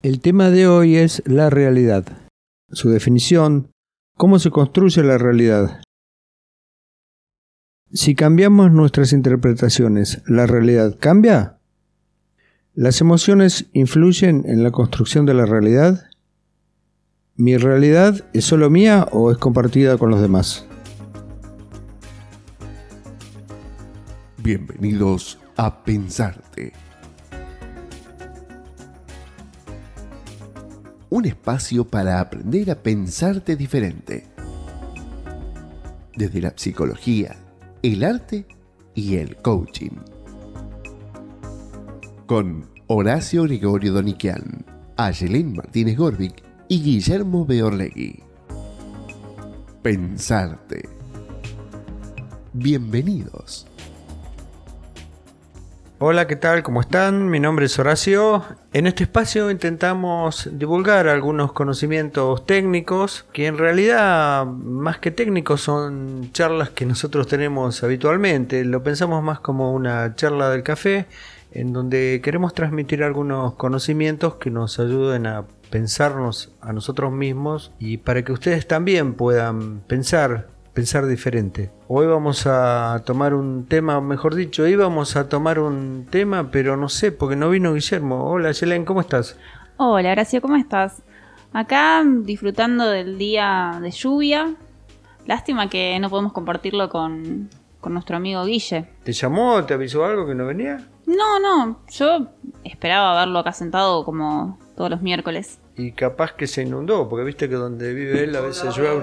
El tema de hoy es la realidad, su definición, cómo se construye la realidad. Si cambiamos nuestras interpretaciones, ¿la realidad cambia? ¿Las emociones influyen en la construcción de la realidad? ¿Mi realidad es solo mía o es compartida con los demás? Bienvenidos a Pensarte un espacio para aprender a pensarte diferente. Desde la psicología, el arte y el coaching. Con Horacio Gregorio Doniquian, Ayelén Martínez Gorbic y Guillermo Beorlegui. Pensarte. Bienvenidos. Hola, ¿qué tal? ¿Cómo están? Mi nombre es Horacio. En este espacio intentamos divulgar algunos conocimientos técnicos que en realidad más que técnicos son charlas que nosotros tenemos habitualmente. Lo pensamos más como una charla del café en donde queremos transmitir algunos conocimientos que nos ayuden a pensarnos a nosotros mismos y para que ustedes también puedan pensar pensar diferente. Hoy vamos a tomar un tema, mejor dicho, íbamos a tomar un tema, pero no sé, porque no vino Guillermo. Hola, Yelen, ¿cómo estás? Hola, Horacio, ¿cómo estás? Acá disfrutando del día de lluvia. Lástima que no podemos compartirlo con, con nuestro amigo Guille. ¿Te llamó? ¿Te avisó algo que no venía? No, no, yo esperaba verlo acá sentado como todos los miércoles. Y capaz que se inundó, porque viste que donde vive él a veces llueve.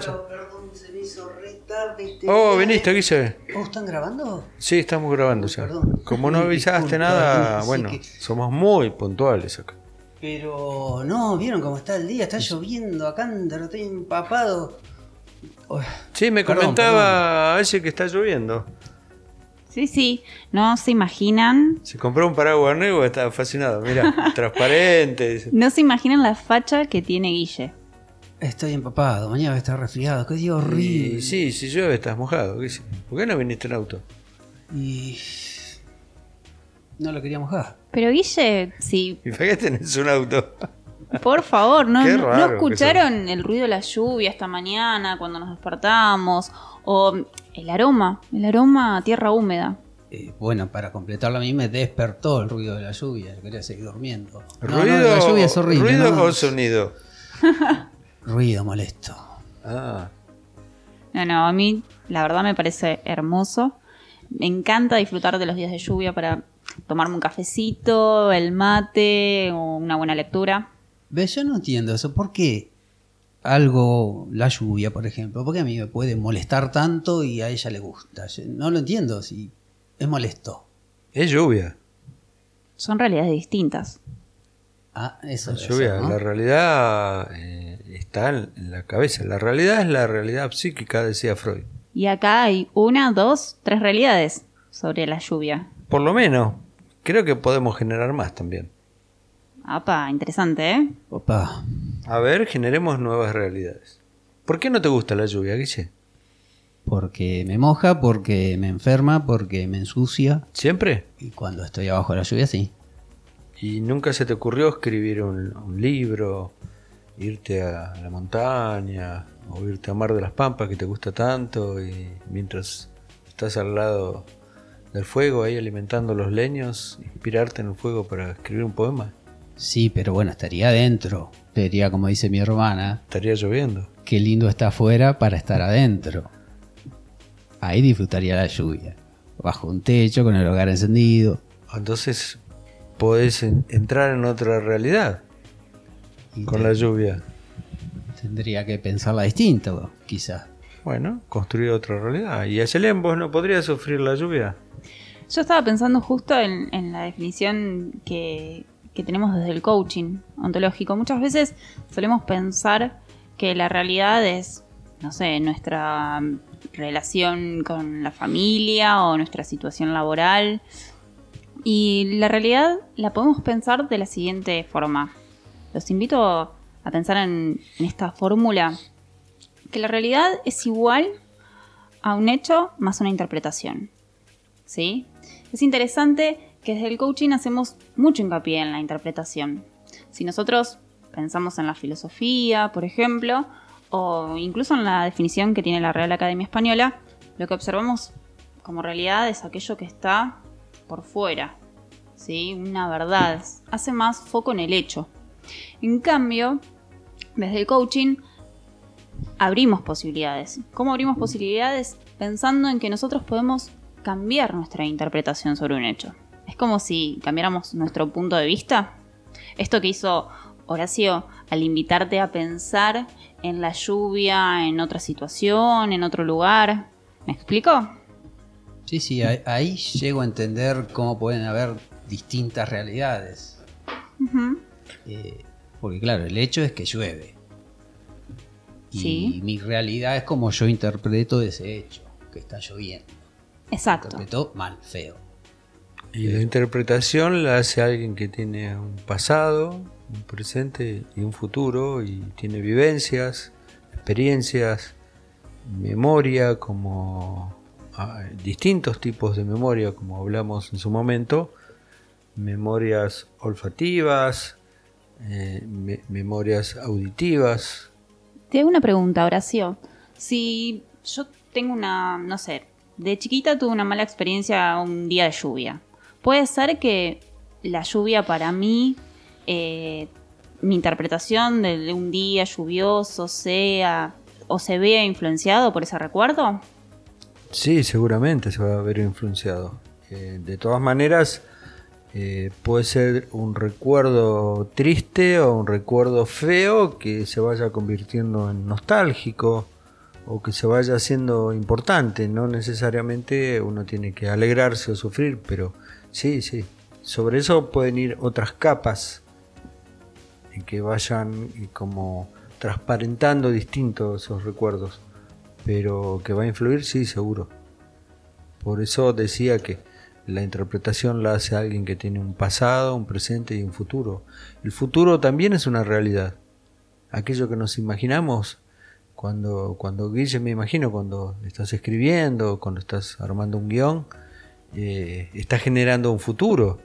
Perdón, este oh, viniste, Guille. ¿Oh, están grabando? Sí, estamos grabando ya. Como no avisaste nada, bueno, somos muy puntuales acá. Pero no, ¿vieron cómo está el día? Está lloviendo acá, estoy empapado. sí, me comentaba a ese que está lloviendo. Sí, sí, no se imaginan. Se compró un paraguas nuevo, estaba fascinado. Mira, transparente. No se imaginan la facha que tiene Guille. Estoy empapado, mañana voy a estar resfriado, qué día horrible. sí, si llueve estás mojado. ¿Por qué no viniste en auto? Y. No lo quería mojar. Pero Guille, sí. ¿Y para qué tenés un auto? Por favor, ¿no, ¿no escucharon el ruido de la lluvia esta mañana cuando nos despertamos? O el aroma, el aroma a tierra húmeda. Eh, bueno, para completarlo a mí me despertó el ruido de la lluvia, quería seguir durmiendo. ¿Ruido, la lluvia es horrible. ¿Ruido o sonido? Ruido molesto. Ah. No, no, a mí la verdad me parece hermoso. Me encanta disfrutar de los días de lluvia para tomarme un cafecito, el mate o una buena lectura. ¿Ves? Yo no entiendo eso. ¿Por qué algo, la lluvia, por ejemplo, por qué a mí me puede molestar tanto y a ella le gusta? no lo entiendo, si es molesto. Es lluvia. Son realidades distintas. Ah, eso es. Lluvia, la realidad eh, está en la cabeza. La realidad es la realidad psíquica, decía Freud. Y acá hay una, dos, tres realidades sobre la lluvia. Por lo menos. Creo que podemos generar más también. Apa, interesante, ¿eh? Opa. A ver, generemos nuevas realidades. ¿Por qué no te gusta la lluvia, Guille? Porque me moja, porque me enferma, porque me ensucia. ¿Siempre? Y cuando estoy abajo de la lluvia, sí. ¿Y nunca se te ocurrió escribir un, un libro, irte a la montaña o irte a Mar de las Pampas que te gusta tanto y mientras estás al lado del fuego ahí alimentando los leños, inspirarte en el fuego para escribir un poema. Sí, pero bueno, estaría adentro. Sería como dice mi hermana. Estaría lloviendo. Qué lindo está afuera para estar adentro. Ahí disfrutaría la lluvia. Bajo un techo, con el hogar encendido. Entonces podés entrar en otra realidad con la lluvia. Tendría que pensarla distinto, quizás. Bueno, construir otra realidad. ¿Y Ayelén, vos no podría sufrir la lluvia? Yo estaba pensando justo en, la definición que, que tenemos desde el coaching ontológico. Muchas veces solemos pensar que la realidad es, no sé, nuestra relación con la familia o nuestra situación laboral. Y la realidad la podemos pensar de la siguiente forma los invito a pensar en, esta fórmula, que la realidad es igual a un hecho más una interpretación. ¿Sí? Es interesante que desde el coaching hacemos mucho hincapié en la interpretación. Si nosotros pensamos en la filosofía, por ejemplo, o incluso en la definición que tiene la Real Academia Española, lo que observamos como realidad es aquello que está por fuera, ¿sí? una verdad, hace más foco en el hecho. En cambio, desde el coaching abrimos posibilidades. ¿Cómo abrimos posibilidades? Pensando en que nosotros podemos cambiar nuestra interpretación sobre un hecho. Es como si cambiáramos nuestro punto de vista. Esto que hizo Horacio al invitarte a pensar en la lluvia, en otra situación, en otro lugar. ¿Me explico? Sí, sí, ahí, ahí llego a entender cómo pueden haber distintas realidades. Eh, porque claro, el hecho es que llueve. Y Sí. mi realidad es como yo interpreto ese hecho, que está lloviendo. Exacto. Interpretó mal, feo. Y la interpretación la hace alguien que tiene un pasado, un presente y un futuro, y tiene vivencias, experiencias, memoria, como distintos tipos de memoria, como hablamos en su momento, memorias olfativas, eh, me- memorias auditivas. Te hago una pregunta, Horacio. Si yo tengo una, no sé, de chiquita tuve una mala experiencia un día de lluvia. Puede ser que la lluvia para mí, eh, mi interpretación de un día lluvioso sea o se vea influenciado por ese recuerdo. Sí, seguramente se va a ver influenciado. Eh, de todas maneras, eh, puede ser un recuerdo triste o un recuerdo feo que se vaya convirtiendo en nostálgico o que se vaya haciendo importante. No necesariamente uno tiene que alegrarse o sufrir, pero sí, sí. Sobre eso pueden ir otras capas que vayan como transparentando distintos esos recuerdos pero que va a influir, sí, seguro. Por eso decía que la interpretación la hace alguien que tiene un pasado, un presente y un futuro. El futuro también es una realidad. Aquello que nos imaginamos cuando, cuando Guille, me imagino, cuando estás escribiendo, cuando estás armando un guion, eh, estás generando un futuro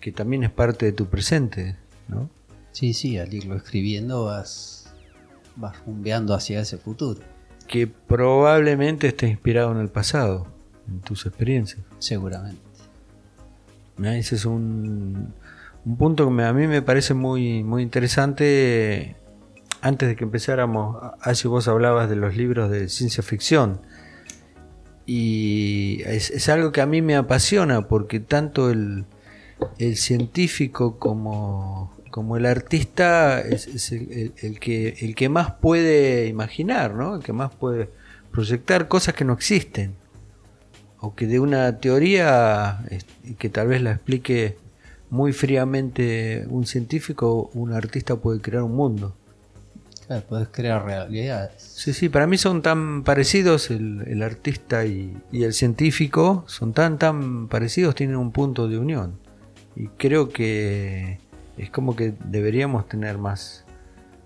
que también es parte de tu presente, ¿no? Sí, sí, al irlo escribiendo vas, vas rumbeando hacia ese futuro. Que probablemente esté inspirado en el pasado, en tus experiencias. Seguramente. Ese es un, un punto que a mí me parece muy, muy interesante. Antes de que empezáramos, así vos hablabas de los libros de ciencia ficción. Y es, es algo que a mí me apasiona porque tanto el, el científico como, como el artista es, es el, el- el que, el que más puede imaginar, ¿no? el que más puede proyectar cosas que no existen o que de una teoría que tal vez la explique muy fríamente un científico, un artista puede crear un mundo. Claro, puedes crear realidades. Sí, sí, para mí son tan parecidos el, el artista y, y el científico, son tan, tan parecidos, tienen un punto de unión. Y creo que es como que deberíamos tener más,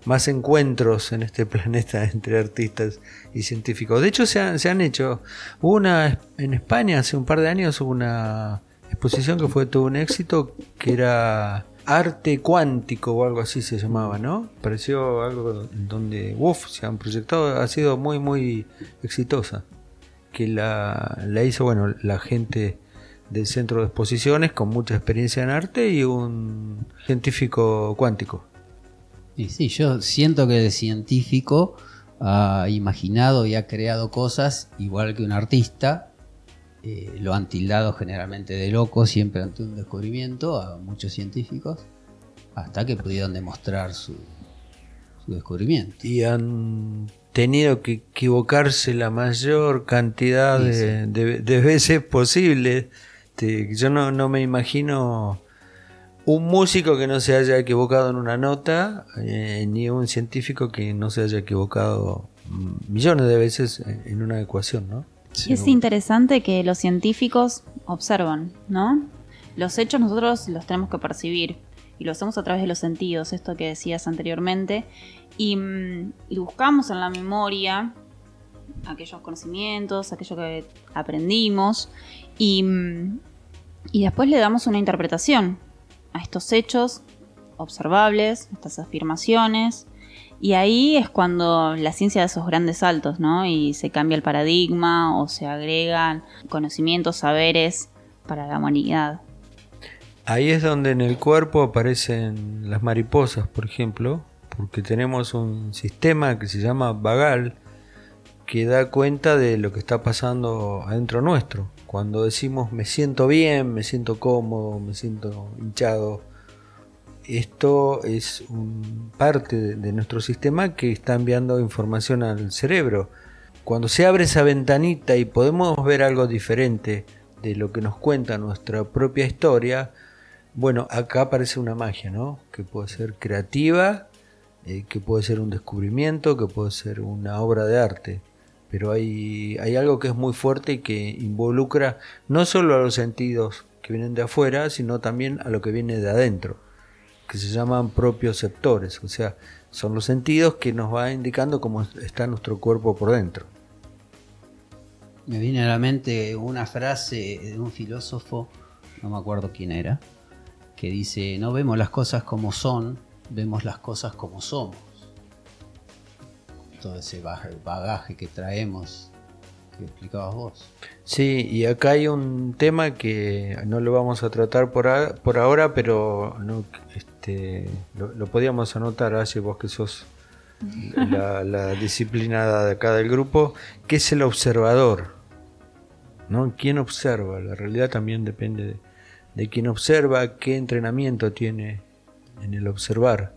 más encuentros en este planeta entre artistas y científicos. De hecho, se han, se han hecho. Hubo una en España hace un par de años, hubo una exposición que fue todo un éxito, que era arte cuántico o algo así se llamaba, ¿no? Pareció algo donde, uff, se han proyectado, ha sido muy, muy exitosa. Que la, la hizo, bueno, la gente del centro de exposiciones con mucha experiencia en arte y un científico cuántico. Y sí, yo siento que el científico ha imaginado y ha creado cosas igual que un artista. eh, lo han tildado generalmente de loco siempre ante un descubrimiento a muchos científicos hasta que pudieron demostrar su, su descubrimiento. y han tenido que equivocarse la mayor cantidad Sí, de, de- de veces posible. Este, yo no, no me imagino un músico que no se haya equivocado en una nota, eh, ni un científico que no se haya equivocado mm, millones de veces en, una ecuación, ¿no? Es interesante que los científicos observan, ¿no? Los hechos nosotros los tenemos que percibir y lo hacemos a través de los sentidos, esto que decías anteriormente, y, mm, y buscamos en la memoria aquellos conocimientos, aquello que aprendimos y, mm, y después le damos una interpretación a estos hechos observables, estas afirmaciones, y ahí es cuando la ciencia da esos grandes saltos, ¿no? Y se cambia el paradigma o se agregan conocimientos, saberes para la humanidad. Ahí es donde en el cuerpo aparecen las mariposas, por ejemplo, porque tenemos un sistema que se llama vagal que da cuenta de lo que está pasando adentro nuestro. Cuando decimos me siento bien, me siento cómodo, me siento hinchado, esto es un parte de nuestro sistema que está enviando información al cerebro. Cuando se abre esa ventanita y podemos ver algo diferente de lo que nos cuenta nuestra propia historia, bueno, acá aparece una magia, ¿no? Que puede ser creativa, eh, que puede ser un descubrimiento, que puede ser una obra de arte. Pero hay, hay algo que es muy fuerte y que involucra no solo a los sentidos que vienen de afuera, sino también a lo que viene de adentro que se llaman propioceptores, o sea, son los sentidos que nos va indicando cómo está nuestro cuerpo por dentro. Me viene a la mente una frase de un filósofo, no me acuerdo quién era, que dice, no vemos las cosas como son, vemos las cosas como somos. Todo ese bagaje que traemos que explicabas vos. Sí, y acá hay un tema que no lo vamos a tratar por, por ahora, pero no, este, lo, podíamos anotar, así vos que sos la, disciplinada de acá del grupo, que es el observador. ¿no? ¿Quién observa? La realidad también depende de, de quién observa, qué entrenamiento tiene en el observar,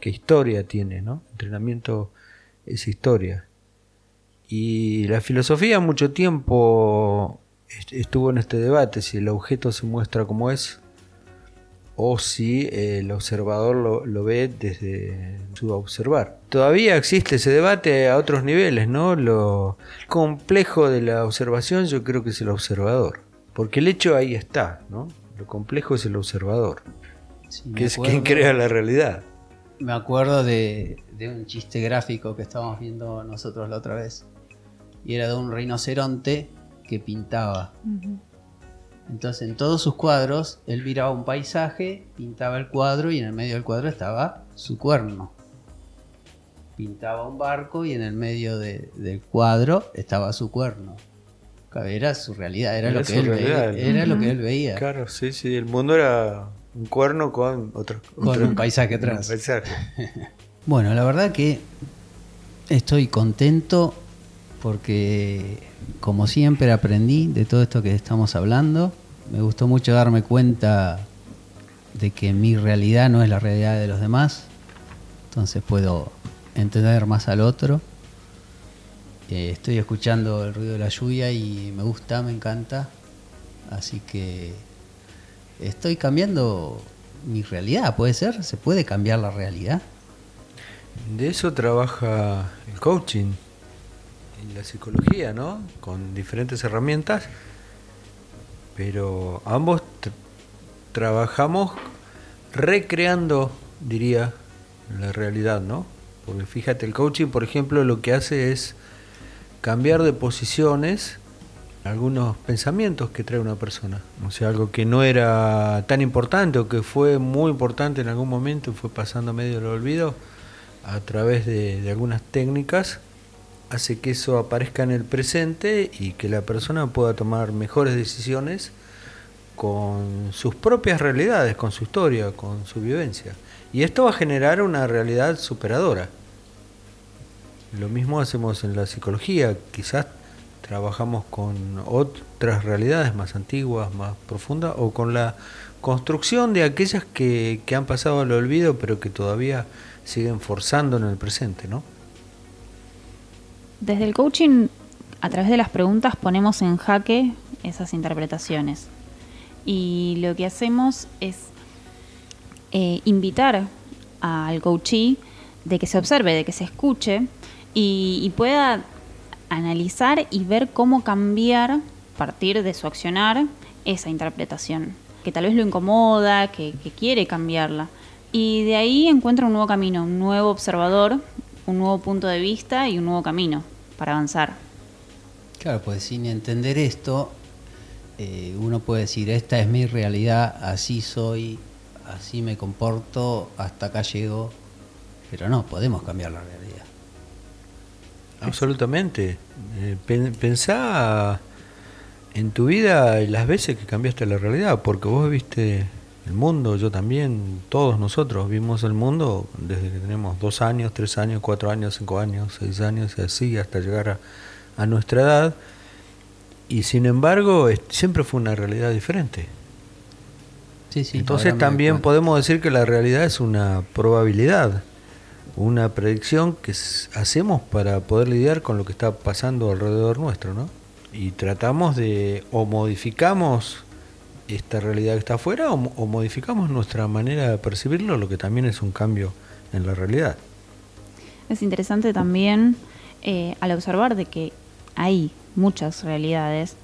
qué historia tiene, ¿no? Entrenamiento es historia. Y la filosofía mucho tiempo estuvo en este debate, si el objeto se muestra como es o si el observador lo, ve desde su observar. Todavía existe ese debate a otros niveles, ¿no? Lo complejo de la observación yo creo que es el observador, porque el hecho ahí está, ¿no? Lo complejo es el observador, que es quien crea la realidad. Me acuerdo de, de un chiste gráfico que estábamos viendo nosotros la otra vez y era de un rinoceronte que pintaba. Entonces en todos sus cuadros él miraba un paisaje, pintaba el cuadro y en el medio del cuadro estaba su cuerno. Pintaba un barco y en el medio del cuadro estaba su cuerno. Era su realidad, era, lo, que él veía, era lo que él veía. Claro, sí, sí, el mundo era un cuerno con otro, con un paisaje atrás. Bueno, la verdad que estoy contento porque como siempre aprendí de todo esto que estamos hablando. Me gustó mucho darme cuenta de que mi realidad no es la realidad de los demás. Entonces puedo entender más al otro. Eh, estoy escuchando el ruido de la lluvia y me gusta, me encanta. Así que estoy cambiando mi realidad, ¿puede ser? ¿Se puede cambiar la realidad? De eso trabaja el coaching y la psicología, ¿no? Con diferentes herramientas, pero ambos trabajamos recreando, diría, la realidad, ¿no? Porque fíjate, el coaching, por ejemplo, lo que hace es cambiar de posiciones algunos pensamientos que trae una persona. O sea, algo que no era tan importante o que fue muy importante en algún momento y fue pasando medio del olvido a través de, algunas técnicas hace que eso aparezca en el presente y que la persona pueda tomar mejores decisiones con sus propias realidades, con su historia, con su vivencia. Y esto va a generar una realidad superadora. Lo mismo hacemos en la psicología, quizás trabajamos con otras realidades más antiguas, más profundas, o con la construcción de aquellas que, que han pasado al olvido, pero que todavía siguen forzando en el presente, ¿no? Desde el coaching, a través de las preguntas, ponemos en jaque esas interpretaciones. Y lo que hacemos es eh, invitar al coachee de que se observe, de que se escuche y, pueda analizar y ver cómo cambiar, a partir de su accionar, esa interpretación, que tal vez lo incomoda, que, que quiere cambiarla. Y de ahí encuentra un nuevo camino, un nuevo observador un nuevo punto de vista y un nuevo camino para avanzar. Claro, pues sin entender esto, eh, uno puede decir, esta es mi realidad, así soy, así me comporto, hasta acá llego, pero no, podemos cambiar la realidad. Absolutamente. Eh, pen- pensá en tu vida y las veces que cambiaste la realidad, porque vos viste el mundo, yo también, todos nosotros vimos el mundo desde que tenemos dos años, tres años, cuatro años, cinco años, seis años, y así hasta llegar a, a nuestra edad. Y sin embargo, es- siempre fue una realidad diferente. Sí, sí, Entonces también podemos decir que la realidad es una probabilidad, una predicción que hacemos para poder lidiar con lo que está pasando alrededor nuestro, ¿no? Y tratamos de o modificamos esta realidad que está afuera o, mo- o modificamos nuestra manera de percibirlo, lo que también es un cambio en la realidad. Es interesante también eh, al observar de que hay muchas realidades,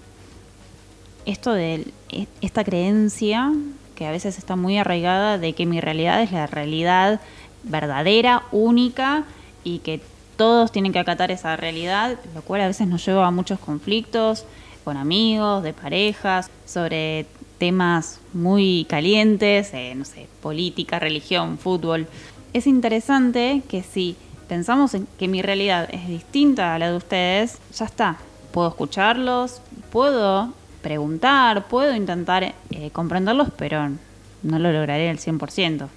esto de e- esta creencia que a veces está muy arraigada de que mi realidad es la realidad verdadera, única y que todos tienen que acatar esa realidad, lo cual a veces nos lleva a muchos conflictos con amigos, de parejas, sobre temas muy calientes, eh, no sé, política, religión, fútbol. Es interesante que si pensamos en que mi realidad es distinta a la de ustedes, ya está. Puedo escucharlos, puedo preguntar, puedo intentar eh, comprenderlos, pero no lo lograré al 100%.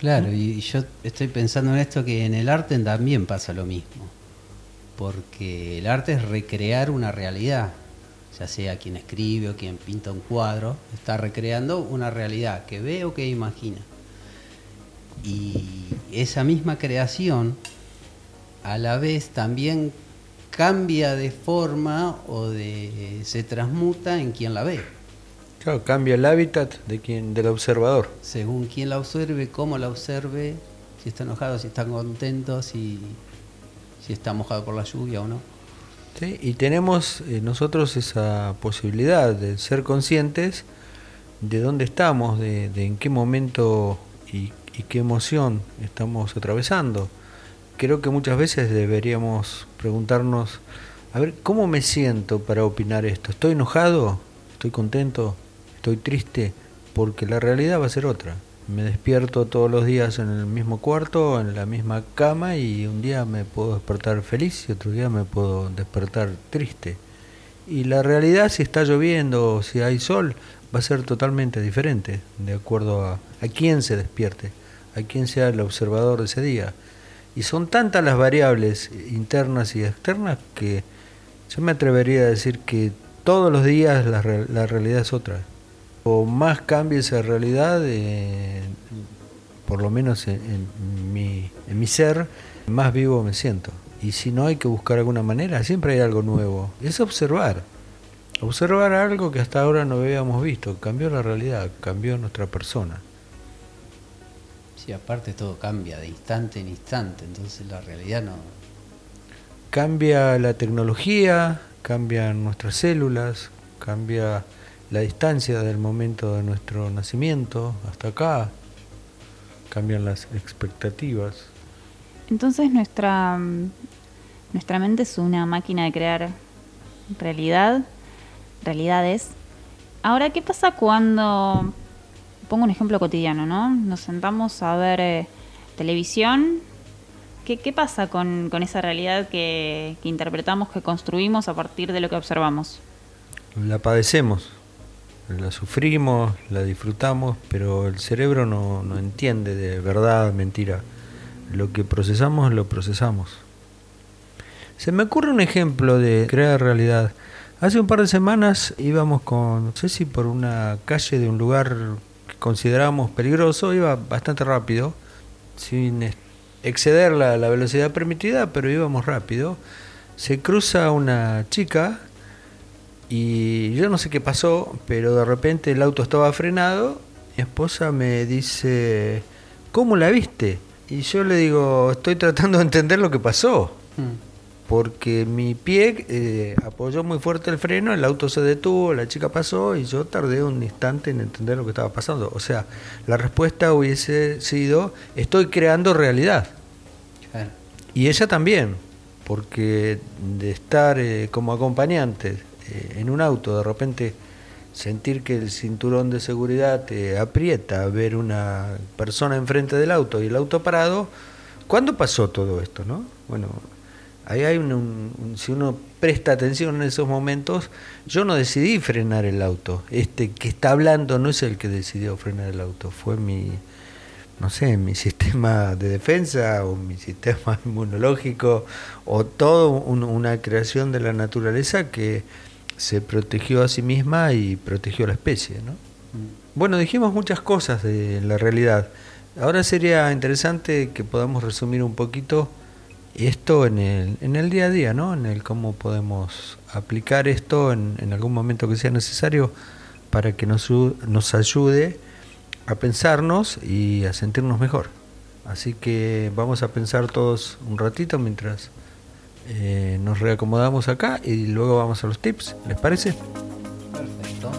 Claro, y yo estoy pensando en esto que en el arte también pasa lo mismo. Porque el arte es recrear una realidad. Ya sea quien escribe o quien pinta un cuadro, está recreando una realidad que ve o que imagina. Y esa misma creación a la vez también cambia de forma o de se transmuta en quien la ve. Claro, cambia el hábitat de quien, del observador. según quién la observe, cómo la observe, si está enojado, si está contento, si, si está mojado por la lluvia o no. ¿Sí? Y tenemos eh, nosotros esa posibilidad de ser conscientes de dónde estamos, de, de en qué momento y, y qué emoción estamos atravesando. Creo que muchas veces deberíamos preguntarnos, a ver, ¿cómo me siento para opinar esto? ¿Estoy enojado? ¿Estoy contento? ¿Estoy triste? Porque la realidad va a ser otra. Me despierto todos los días en el mismo cuarto, en la misma cama y un día me puedo despertar feliz y otro día me puedo despertar triste. Y la realidad, si está lloviendo o si hay sol, va a ser totalmente diferente de acuerdo a, a quién se despierte, a quién sea el observador de ese día. Y son tantas las variables internas y externas que yo me atrevería a decir que todos los días la, la realidad es otra. Más cambie esa realidad, eh, por lo menos en, en mi, en mi ser, más vivo me siento. Y si no hay que buscar alguna manera, siempre hay algo nuevo. Es observar. Observar algo que hasta ahora no habíamos visto. Cambió la realidad, cambió nuestra persona. Sí, aparte todo cambia de instante en instante, entonces la realidad no... Cambia la tecnología, cambian nuestras células, cambia la distancia del momento de nuestro nacimiento hasta acá, cambian las expectativas. Entonces nuestra, nuestra mente es una máquina de crear realidad, realidades. Ahora, ¿qué pasa cuando, pongo un ejemplo cotidiano, ¿no? Nos sentamos a ver eh, televisión. ¿Qué, qué pasa con, con esa realidad que, que interpretamos, que construimos a partir de lo que observamos? La padecemos, la sufrimos, la disfrutamos, pero el cerebro no, no entiende de verdad, mentira. Lo que procesamos, lo procesamos. Se me ocurre un ejemplo de crear realidad. Hace un par de semanas íbamos con, si por una calle de un lugar que considerábamos peligroso, iba bastante rápido, sin exceder la, la velocidad permitida, pero íbamos rápido. Se cruza una chica y yo no sé qué pasó, pero de repente el auto estaba frenado. Mi esposa me dice, ¿cómo la viste? Y yo le digo, estoy tratando de entender lo que pasó. Porque mi pie eh, apoyó muy fuerte el freno, el auto se detuvo, la chica pasó y yo tardé un instante en entender lo que estaba pasando. O sea, la respuesta hubiese sido, estoy creando realidad. Claro. Y ella también, porque de estar eh, como acompañante en un auto, de repente sentir que el cinturón de seguridad te aprieta, ver una persona enfrente del auto y el auto parado, ¿cuándo pasó todo esto, no? Bueno, ahí hay un, un- si uno presta atención en esos momentos, yo no decidí frenar el auto. Este que está hablando no es el que decidió frenar el auto, fue mi no sé, mi sistema de defensa o mi sistema inmunológico o todo un- una creación de la naturaleza que se protegió a sí misma y protegió a la especie, ¿no? Bueno, dijimos muchas cosas de la realidad. Ahora sería interesante que podamos resumir un poquito esto en el, en el día a día, ¿no? En el cómo podemos aplicar esto en, en algún momento que sea necesario para que nos, nos ayude a pensarnos y a sentirnos mejor. Así que vamos a pensar todos un ratito mientras eh, nos reacomodamos acá y luego vamos a los tips. ¿Les parece? Perfecto.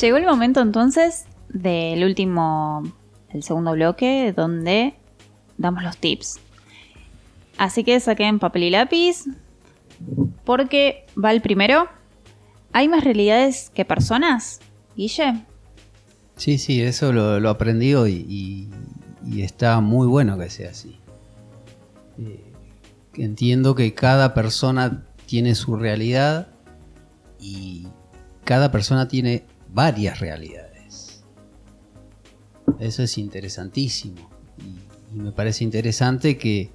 Llegó el momento entonces del último, el segundo bloque, donde damos los tips. Así que saquen papel y lápiz, porque va el primero. ¿Hay más realidades que personas, Guille? Sí, sí, eso lo, lo aprendí hoy y, está muy bueno que sea así. Eh, entiendo que cada persona tiene su realidad y cada persona tiene varias realidades. Eso es interesantísimo y, me parece interesante que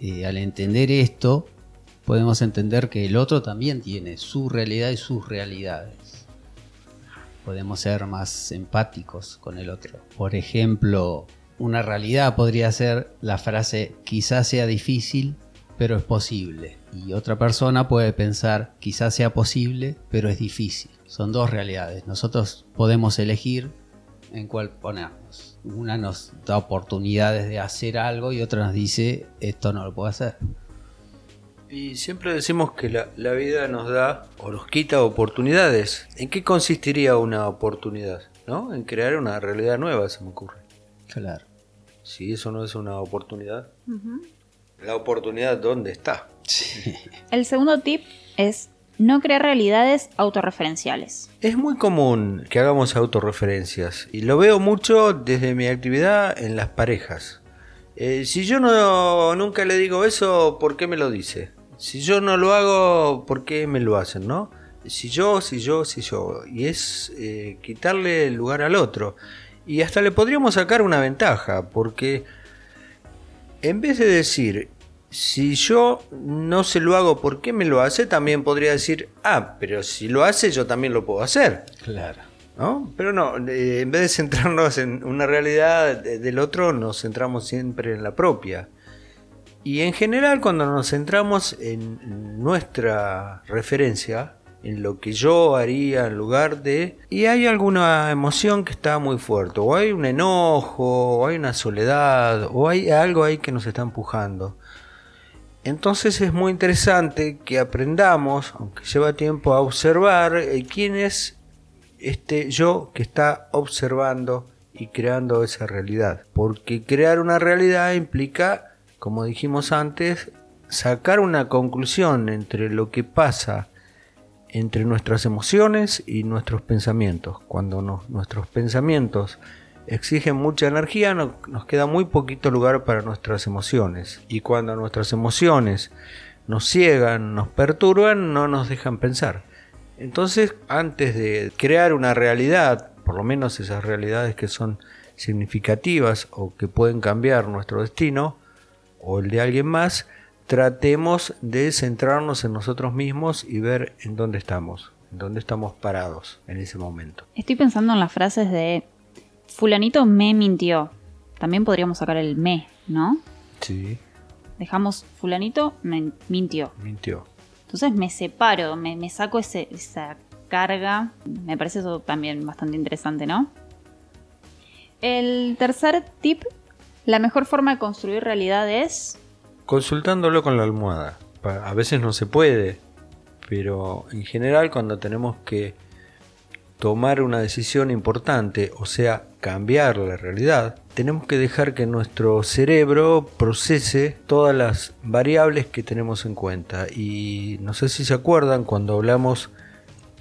eh, al entender esto podemos entender que el otro también tiene su realidad y sus realidades podemos ser más empáticos con el otro. Por ejemplo, una realidad podría ser la frase quizás sea difícil, pero es posible. Y otra persona puede pensar quizás sea posible, pero es difícil. Son dos realidades. Nosotros podemos elegir en cuál ponernos. Una nos da oportunidades de hacer algo y otra nos dice esto no lo puedo hacer. Y siempre decimos que la, la vida nos da o nos quita oportunidades. ¿En qué consistiría una oportunidad? ¿No? En crear una realidad nueva, se me ocurre. Claro. Si eso no es una oportunidad, la oportunidad ¿dónde está? El segundo tip es no crear realidades autorreferenciales. Es muy común que hagamos autorreferencias y lo veo mucho desde mi actividad en las parejas. Eh, si yo no nunca le digo eso, ¿por qué me lo dice? Si yo no lo hago, ¿por qué me lo hacen, no? Si yo, si yo, si yo. Y es eh, quitarle el lugar al otro. Y hasta le podríamos sacar una ventaja, porque en vez de decir, si yo no se lo hago, ¿por qué me lo hace? También podría decir, ah, pero si lo hace, yo también lo puedo hacer. Claro. ¿No? Pero no, eh, en vez de centrarnos en una realidad de- del otro, nos centramos siempre en la propia. Y en general, cuando nos centramos en nuestra referencia, en lo que yo haría en lugar de... Y hay alguna emoción que está muy fuerte, o hay un enojo, o hay una soledad, o hay algo ahí que nos está empujando. Entonces es muy interesante que aprendamos, aunque lleva tiempo, a observar eh, quién es este yo que está observando y creando esa realidad. Porque crear una realidad implica, como dijimos antes, sacar una conclusión entre lo que pasa entre nuestras emociones y nuestros pensamientos. Cuando nuestros pensamientos exigen mucha energía, no- nos queda muy poquito lugar para nuestras emociones. Y cuando nuestras emociones nos ciegan, nos perturban, no nos dejan pensar. Entonces, antes de crear una realidad, por lo menos esas realidades que son significativas o que pueden cambiar nuestro destino o el de alguien más, tratemos de centrarnos en nosotros mismos y ver en dónde estamos, en dónde estamos parados en ese momento. Estoy pensando en las frases de fulanito me mintió. También podríamos sacar el me, ¿no? Sí, Dejamos fulanito me mintió. mintió. Entonces me separo, me, me saco ese- esa carga. Me parece eso también bastante interesante, ¿no? El tercer tip, la mejor forma de construir realidad es... Consultándolo con la almohada. A veces no se puede, pero en general cuando tenemos que tomar una decisión importante, o sea, cambiar la realidad, tenemos que dejar que nuestro cerebro procese todas las variables que tenemos en cuenta. Y no sé si se acuerdan cuando hablamos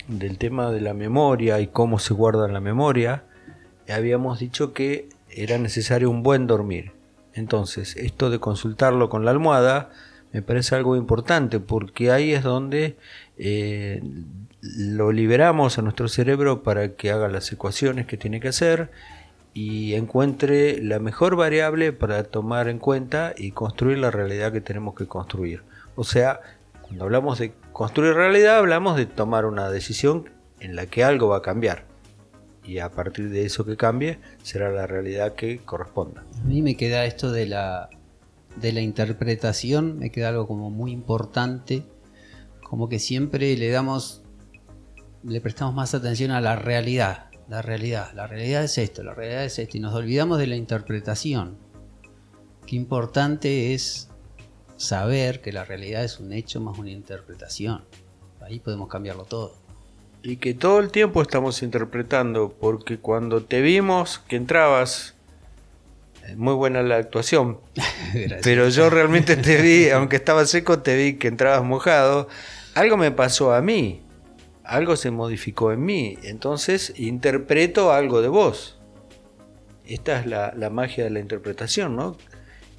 del tema de la memoria y cómo se guarda la memoria, habíamos dicho que era necesario un buen dormir. Entonces, esto de consultarlo con la almohada me parece algo importante porque ahí es donde eh, lo liberamos a nuestro cerebro para que haga las ecuaciones que tiene que hacer y encuentre la mejor variable para tomar en cuenta y construir la realidad que tenemos que construir. O sea, cuando hablamos de construir realidad, hablamos de tomar una decisión en la que algo va a cambiar. Y a partir de eso que cambie, será la realidad que corresponda. A mí me queda esto de la, de la interpretación, me queda algo como muy importante, como que siempre le damos, le prestamos más atención a la realidad, la realidad, la realidad es esto, la realidad es esto, y nos olvidamos de la interpretación. Qué importante es saber que la realidad es un hecho más una interpretación. Ahí podemos cambiarlo todo. Y que todo el tiempo estamos interpretando, porque cuando te vimos que entrabas, eh, muy buena la actuación, pero yo realmente te vi, aunque estaba seco, te vi que entrabas mojado. Algo me pasó a mí, algo se modificó en mí, entonces interpreto algo de vos. Esta es la, la magia de la interpretación, ¿no?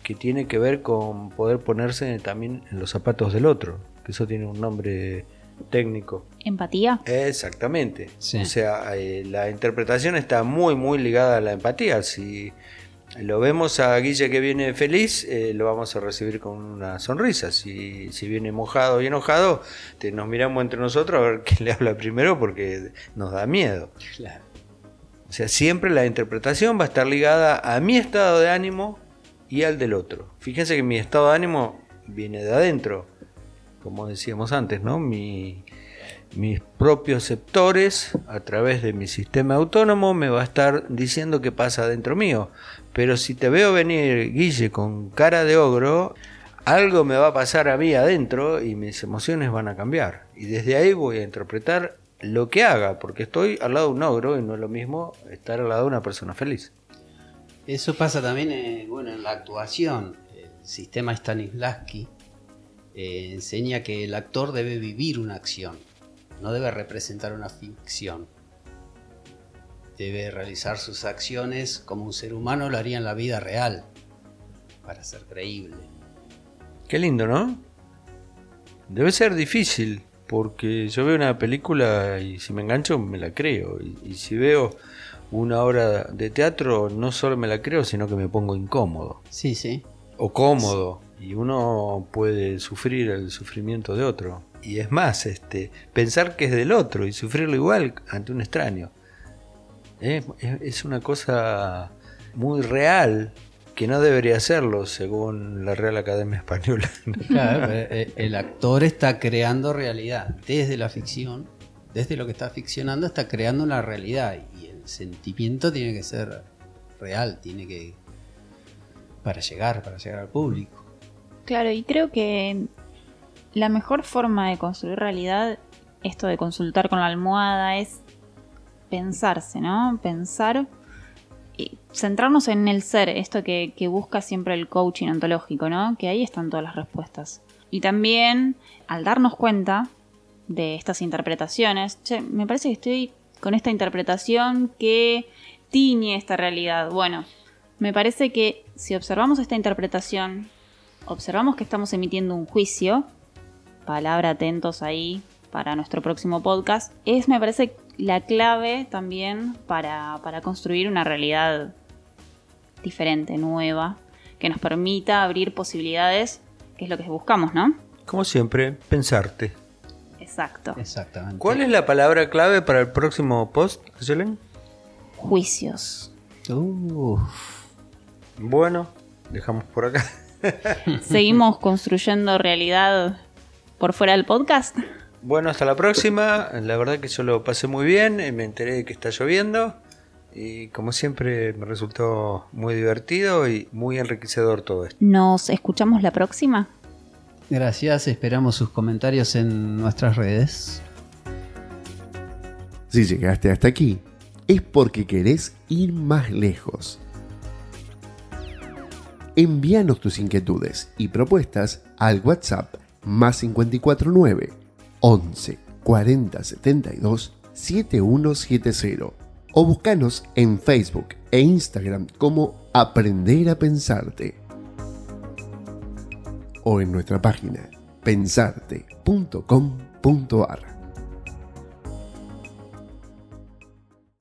Que tiene que ver con poder ponerse también en los zapatos del otro, que eso tiene un nombre técnico. Empatía. Exactamente. Sí. O sea, eh, la interpretación está muy, muy ligada a la empatía. Si lo vemos a Guille que viene feliz, eh, lo vamos a recibir con una sonrisa. Si, si viene mojado y enojado, te- nos miramos entre nosotros a ver quién le habla primero porque nos da miedo. Claro. O sea, siempre la interpretación va a estar ligada a mi estado de ánimo y al del otro. Fíjense que mi estado de ánimo viene de adentro, como decíamos antes, mis propios sectores, a través de mi sistema autónomo, me va a estar diciendo qué pasa dentro mío. Pero si te veo venir, Guille, con cara de ogro, algo me va a pasar a mí adentro y mis emociones van a cambiar. Y desde ahí voy a interpretar lo que haga, porque estoy al lado de un ogro y no es lo mismo estar al lado de una persona feliz. Eso pasa también eh, bueno, en la actuación. El sistema Stanislavski eh, enseña que el actor debe vivir una acción, no debe representar una ficción. Debe realizar sus acciones como un ser humano lo haría en la vida real, para ser creíble. Qué lindo, ¿no? Debe ser difícil, porque yo veo una película y si me engancho me la creo. Y, y si veo una obra de teatro, no solo me la creo, sino que me pongo incómodo. Sí, sí. O cómodo. Y uno puede sufrir el sufrimiento de otro. Y es más, este, pensar que es del otro y sufrirlo igual ante un extraño. Es, es- es una cosa muy real que no debería serlo según la Real Academia Española. Claro, pero, eh, el actor está creando realidad desde la ficción, desde lo que está ficcionando está creando una realidad y el sentimiento tiene que ser real, tiene que para llegar, para llegar al público. Claro, y creo que la mejor forma de construir realidad, esto de consultar con la almohada, es pensarse, ¿no? Pensar y centrarnos en el ser, esto que, busca siempre el coaching ontológico, ¿no? Que ahí están todas las respuestas. Y también, al darnos cuenta de estas interpretaciones, che, me parece que estoy con esta interpretación que tiñe esta realidad. Bueno, me parece que si observamos esta interpretación, observamos que estamos emitiendo un juicio, palabra atentos ahí para nuestro próximo podcast, es me parece la clave también para, para construir una realidad diferente, nueva, que nos permita abrir posibilidades, que es lo que buscamos, ¿no? Como siempre, pensarte. Exacto. Exactamente. ¿Cuál es la palabra clave para el próximo post, Ayelen? Juicios. Uf. Bueno, dejamos por acá. Seguimos construyendo realidad por fuera del podcast. Bueno, hasta la próxima. La verdad que yo lo pasé muy bien. y Me enteré de que está lloviendo. Y como siempre me resultó muy divertido y muy enriquecedor todo esto. Nos escuchamos la próxima. Gracias, esperamos sus comentarios en nuestras redes. Si llegaste hasta aquí, es porque querés ir más lejos. Envíanos tus inquietudes y propuestas al WhatsApp más 549 11 40 72 7170 o búscanos en Facebook e Instagram como Aprender a Pensarte o en nuestra página pensarte.com.ar.